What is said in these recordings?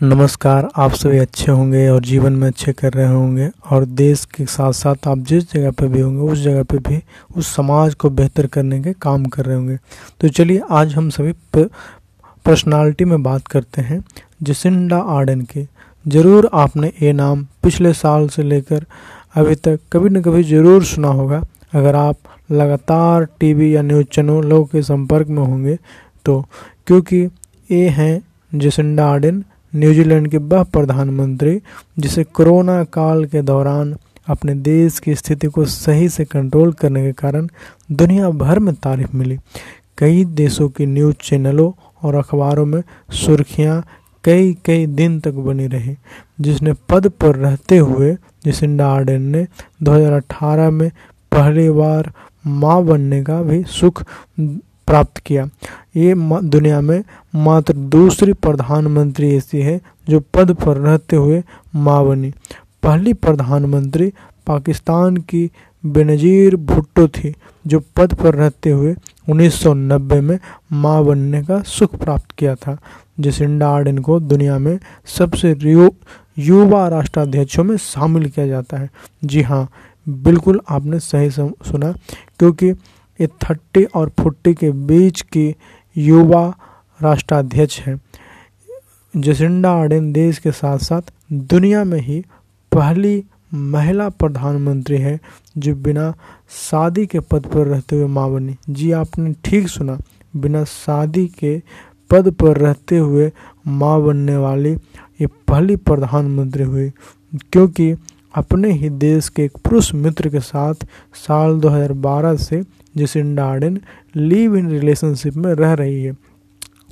नमस्कार, आप सभी अच्छे होंगे और जीवन में अच्छे कर रहे होंगे और देश के साथ साथ आप जिस जगह पर भी होंगे, उस जगह पर भी, उस समाज को बेहतर करने के काम कर रहे होंगे। तो चलिए, आज हम सभी पर्सनालिटी में बात करते हैं, जसिंडा आर्डन की। ज़रूर आपने ये नाम पिछले साल से लेकर अभी तक कभी न कभी ज़रूर सुना होगा। अगर आप लगातार टीवी या न्यूज़ चैनलों के संपर्क में होंगे तो क्योंकि ये हैं जसिंडा आर्डन न्यूजीलैंड के वह प्रधानमंत्री, जिसे कोरोना काल के दौरान अपने देश की स्थिति को सही से कंट्रोल करने के कारण दुनिया भर में तारीफ़ मिली। कई देशों की न्यूज़ चैनलों और अखबारों में सुर्खियाँ कई कई दिन तक बनी रही, जिसने पद पर रहते हुए जिसिंडा आर्डन ने 2018 में पहली बार माँ बनने का भी सुख प्राप्त किया। ये दुनिया में मात्र दूसरी प्रधानमंत्री ऐसी है जो पद पर रहते हुए माँ बनी पहली प्रधानमंत्री पाकिस्तान की बेनजीर भुट्टो थी, जो पद पर रहते हुए 1990 में माँ बनने का सुख प्राप्त किया था जिसिंडा आर्डन को दुनिया में सबसे युवा राष्ट्राध्यक्षों में शामिल किया जाता है। जी हाँ बिल्कुल आपने सही सुना, क्योंकि ये थर्टी और फोर्टी के बीच की युवा राष्ट्राध्यक्ष हैं। जसिंडा आर्डन देश के साथ साथ दुनिया में ही पहली महिला प्रधानमंत्री है, जो बिना शादी के पद पर रहते हुए माँ बनी जी, आपने ठीक सुना, बिना शादी के पद पर रहते हुए माँ बनने वाली ये पहली प्रधानमंत्री हुई, क्योंकि अपने ही देश के एक पुरुष मित्र के साथ साल 2012 से Jacinda Ardern live in relationship में रह रही है,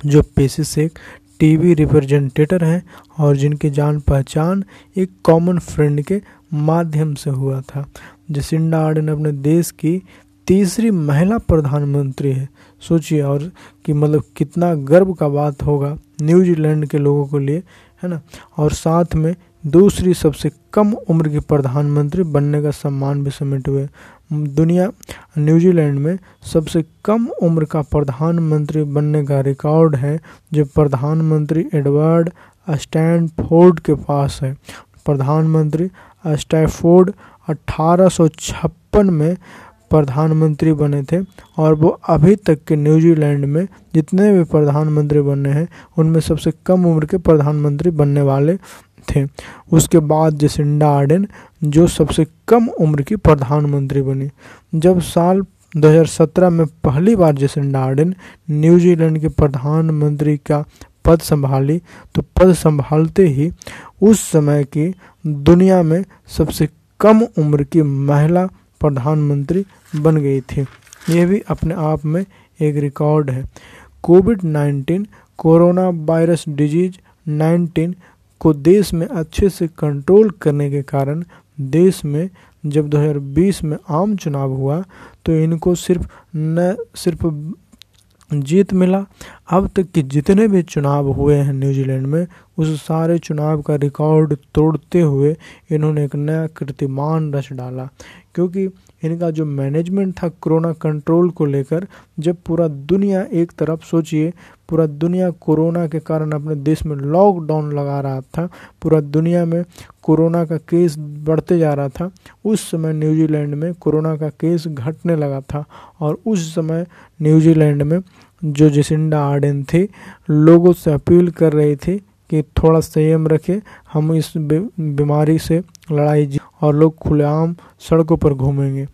जो पेशे से एक टीवी रिप्रेजेंटेटर हैं और जिनकी जान पहचान एक कॉमन फ्रेंड के माध्यम से हुआ था। जसिंडा आर्डन अपने देश की तीसरी महिला प्रधानमंत्री है। सोचिए और कि मतलब कितना गर्व का बात होगा न्यूजीलैंड के लोगों के लिए, है ना? और साथ में दूसरी सबसे कम उम्र की प्रधानमंत्री बनने का सम्मान भी समेटे हुए। दुनिया न्यूजीलैंड में सबसे कम उम्र का प्रधानमंत्री बनने का रिकॉर्ड है जो प्रधानमंत्री एडवर्ड स्टैनफोर्ड के पास है। प्रधानमंत्री स्टैफोर्ड अठारह सौ छप्पन में प्रधानमंत्री बने थे और वो अभी तक के न्यूजीलैंड में जितने भी प्रधानमंत्री बने हैं, उनमें सबसे कम उम्र के प्रधानमंत्री बनने वाले थे। उसके बाद जसिंडा आर्डन जो सबसे कम उम्र की प्रधानमंत्री बनी। जब साल 2017 में पहली बार जसिंडा आर्डन न्यूजीलैंड के प्रधानमंत्री का पद संभाली तो पद संभालते ही उस समय की दुनिया में सबसे कम उम्र की महिला प्रधानमंत्री बन गई थी। ये भी अपने आप में एक रिकॉर्ड है। कोविड 19 कोरोना वायरस डिज़ीज़ 19 को देश में अच्छे से कंट्रोल करने के कारण देश में जब 2020 में आम चुनाव हुआ तो इनको सिर्फ़ न सिर्फ़ जीत मिला। अब तक के जितने भी चुनाव हुए हैं न्यूजीलैंड में उस सारे चुनाव का रिकॉर्ड तोड़ते हुए इन्होंने एक नया कीर्तिमान रच डाला। क्योंकि इनका जो मैनेजमेंट था कोरोना कंट्रोल को लेकर, जब पूरा दुनिया एक तरफ़ सोचिए, पूरा दुनिया कोरोना के कारण अपने देश में लॉकडाउन लगा रहा था, पूरा दुनिया में कोरोना का केस बढ़ते जा रहा था, उस समय न्यूजीलैंड में कोरोना का केस घटने लगा था और उस समय न्यूजीलैंड में जो जसिंडा आर्डन थे, लोगों से अपील कर रही थी कि थोड़ा संयम रखें। हम इस बीमारी से लड़ाई जी और लोग खुलेआम सड़कों पर घूमेंगे।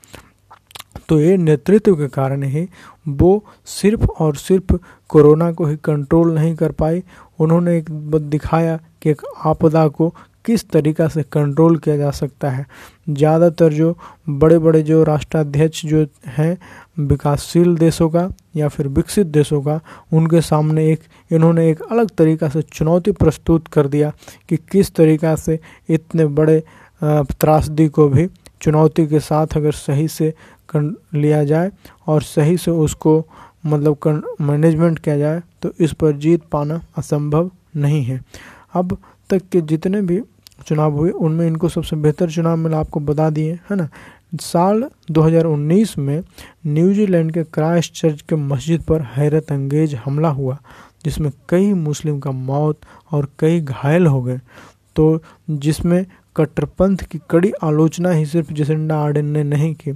तो ये नेतृत्व के कारण ही वो सिर्फ़ और सिर्फ़ कोरोना को ही कंट्रोल नहीं कर पाए। उन्होंने एक दिखाया कि एक आपदा को किस तरीका से कंट्रोल किया जा सकता है? ज़्यादातर जो बड़े बड़े जो राष्ट्राध्यक्ष जो हैं, विकासशील देशों का या फिर विकसित देशों का, उनके सामने एक, इन्होंने एक अलग तरीका से चुनौती प्रस्तुत कर दिया कि किस तरीका से इतने बड़े त्रासदी को भी चुनौती के साथ अगर सही से कर लिया जाए और सही से उसको मतलब मैनेजमेंट किया जाए तो इस पर जीत पाना असंभव नहीं है। अब तक के जितने भी चुनाव हुए, उनमें इनको सबसे बेहतर चुनाव मिला आपको बता दिए, है ना? साल 2019 में न्यूजीलैंड के क्राइस्ट चर्च के मस्जिद पर हैरत अंगेज हमला हुआ, जिसमें कई मुस्लिम का मौत और कई घायल हो गए। तो जिसमें कट्टरपंथ की कड़ी आलोचना ही सिर्फ़ जसिंडा आर्डन ने नहीं की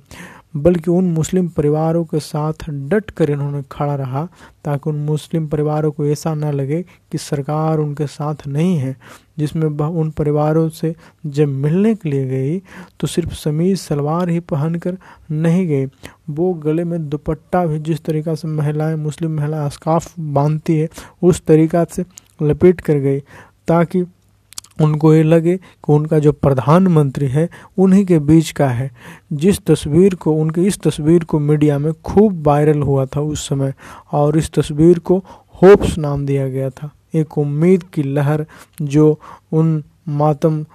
बल्कि उन मुस्लिम परिवारों के साथ डट कर इन्होंने खड़ा रहा ताकि उन मुस्लिम परिवारों को ऐसा ना लगे कि सरकार उनके साथ नहीं है, जिसमें उन परिवारों से जब मिलने के लिए गई तो सिर्फ़ समीज सलवार ही पहनकर नहीं गई। वो गले में दुपट्टा भी जिस तरीक़ा से महिलाएँ, मुस्लिम महिला स्काफ बांधती है, उस तरीक़ा से लपेट कर गई, ताकि उनको ये लगे कि उनका जो प्रधानमंत्री है, उन्हीं के बीच का है। जिस तस्वीर को, उनके इस तस्वीर को मीडिया में खूब वायरल हुआ था उस समय, और इस तस्वीर को होप्स नाम दिया गया था। एक उम्मीद की लहर जो उन मातम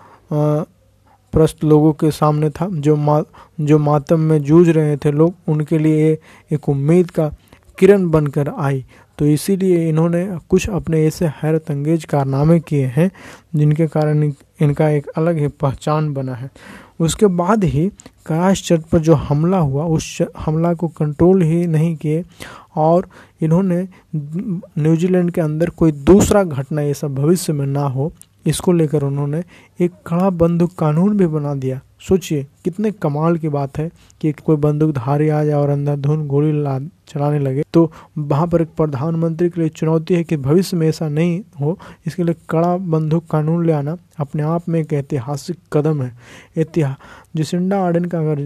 प्रस्त लोगों के सामने था, जो मा, जो मातम में जूझ रहे थे लोग, उनके लिए एक उम्मीद का किरण बनकर आई। तो इसीलिए इन्होंने कुछ अपने ऐसे हैरत अंगेज कारनामे किए हैं, जिनके कारण इनका एक अलग ही पहचान बना है। उसके बाद ही कराश चर्च पर जो हमला हुआ, उस हमला को कंट्रोल ही नहीं किए, और इन्होंने न्यूजीलैंड के अंदर कोई दूसरा घटना ऐसा भविष्य में ना हो इसको लेकर उन्होंने एक कड़ा बंदूक कानून भी बना दिया। सोचिए, कितने कमाल की बात है कि कोई बंदूकधारी आ जाए और अंधाधुन गोली चलाने लगे। तो वहाँ पर एक प्रधानमंत्री के लिए चुनौती है कि भविष्य में ऐसा नहीं हो, इसके लिए कड़ा बंदूक कानून ले आना अपने आप में एक ऐतिहासिक कदम है। इतिहास जिसिंडा आर्डन का अगर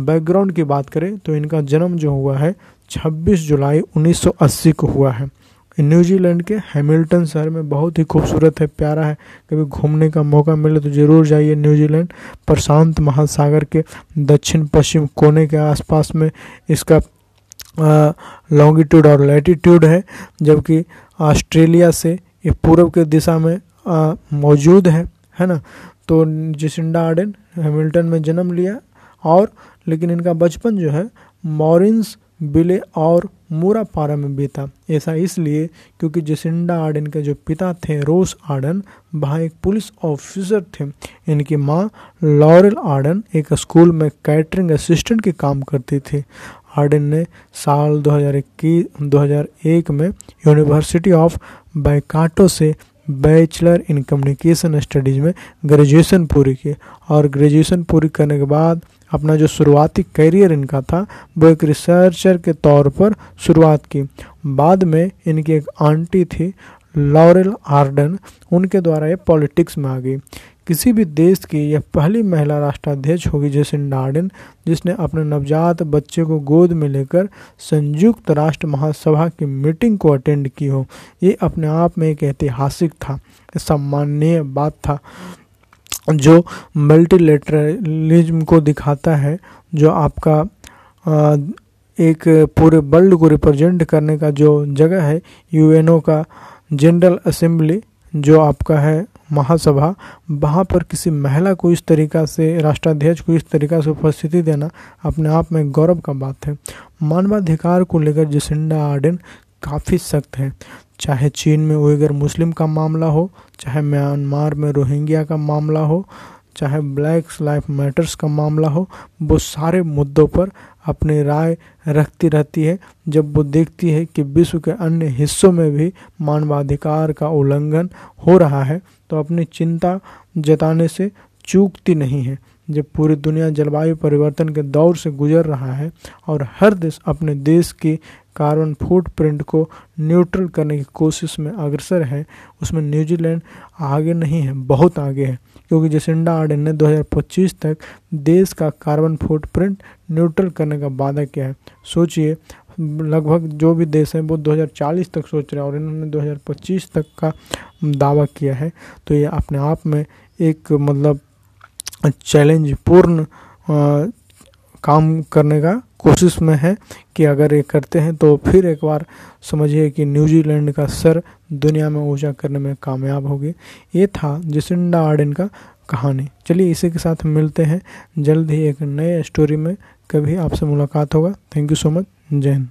बैकग्राउंड की बात करें तो इनका जन्म जो हुआ है 26 जुलाई 1980 को हुआ है। न्यूजीलैंड के हैमिल्टन शहर में बहुत ही खूबसूरत है, प्यारा है। कभी घूमने का मौका मिले तो ज़रूर जाइए न्यूजीलैंड, प्रशांत महासागर के दक्षिण पश्चिम कोने के आसपास में। इसका लॉन्गिट्यूड और लैटिट्यूड है, जबकि ऑस्ट्रेलिया से ये पूर्व के दिशा में मौजूद है है ना? तो जिसिंडा आर्डन, हैमिल्टन में जन्म लिया और, लेकिन इनका बचपन जो है, मॉरिन्स बिले और पारा में बीता। ऐसा इसलिए क्योंकि जसिंडा आर्डन के जो पिता थे, रोस आर्डन, वहाँ एक पुलिस ऑफिसर थे। इनकी माँ लॉरेल आर्डन एक स्कूल में कैटरिंग असिस्टेंट के काम करती थी। आर्डन ने साल 2021 2001 में यूनिवर्सिटी ऑफ़ बैकाटो से बैचलर इन कम्युनिकेशन स्टडीज़ में ग्रेजुएशन पूरी की और ग्रेजुएशन पूरी करने के बाद अपना जो शुरुआती करियर इनका था, वो एक रिसर्चर के तौर पर शुरुआत की। बाद में इनकी एक आंटी थी लॉरेल आर्डन उनके द्वारा ये पॉलिटिक्स में आ गई। किसी भी देश की यह पहली महिला राष्ट्राध्यक्ष होगी जैसे आर्डन जिसने अपने नवजात बच्चे को गोद में लेकर संयुक्त राष्ट्र महासभा की मीटिंग को अटेंड की हो। ये अपने आप में एक ऐतिहासिक था सम्माननीय बात था, जो मल्टीलेटरलिज्म को दिखाता है, जो आपका एक पूरे वर्ल्ड को रिप्रेजेंट करने का जो जगह है, यूएनओ का जनरल असेंबली, जो आपका है महासभा, वहाँ पर किसी महिला को इस तरीका से, राष्ट्राध्यक्ष को इस तरीका से उपस्थिति देना अपने आप में गौरव का बात है। मानवाधिकार को लेकर जिसिंडा आर्डन काफ़ी सख्त है। चाहे चीन में उइगर मुस्लिम का मामला हो, चाहे म्यांमार में रोहिंग्या का मामला हो, चाहे ब्लैक लाइफ मैटर्स का मामला हो, वो सारे मुद्दों पर अपनी राय रखती रहती है, जब वो देखती है कि विश्व के अन्य हिस्सों में भी मानवाधिकार का उल्लंघन हो रहा है तो अपनी चिंता जताने से चूकती नहीं है। जब पूरी दुनिया जलवायु परिवर्तन के दौर से गुजर रहा है और हर देश अपने देश की कार्बन फुटप्रिंट को न्यूट्रल करने की कोशिश में अग्रसर है, उसमें न्यूजीलैंड आगे नहीं है, बहुत आगे है। क्योंकि जसिंडा आर्डन ने 2025 तक देश का कार्बन फुटप्रिंट न्यूट्रल करने का वादा किया है। सोचिए लगभग जो भी देश हैं, वो 2040 तक सोच रहे हैं और इन्होंने 2025 तक का दावा किया है। तो ये अपने आप में एक मतलब चैलेंज पूर्ण काम करने का कोशिश में है कि अगर ये करते हैं तो फिर एक बार समझिए कि न्यूजीलैंड का सर दुनिया में ऊँचा करने में कामयाब होगी। ये था जिसिंडा आर्डन का कहानी। चलिए इसी के साथ मिलते हैं। जल्द ही एक नए स्टोरी में कभी आपसे मुलाकात होगा। Thank you so much. Jen.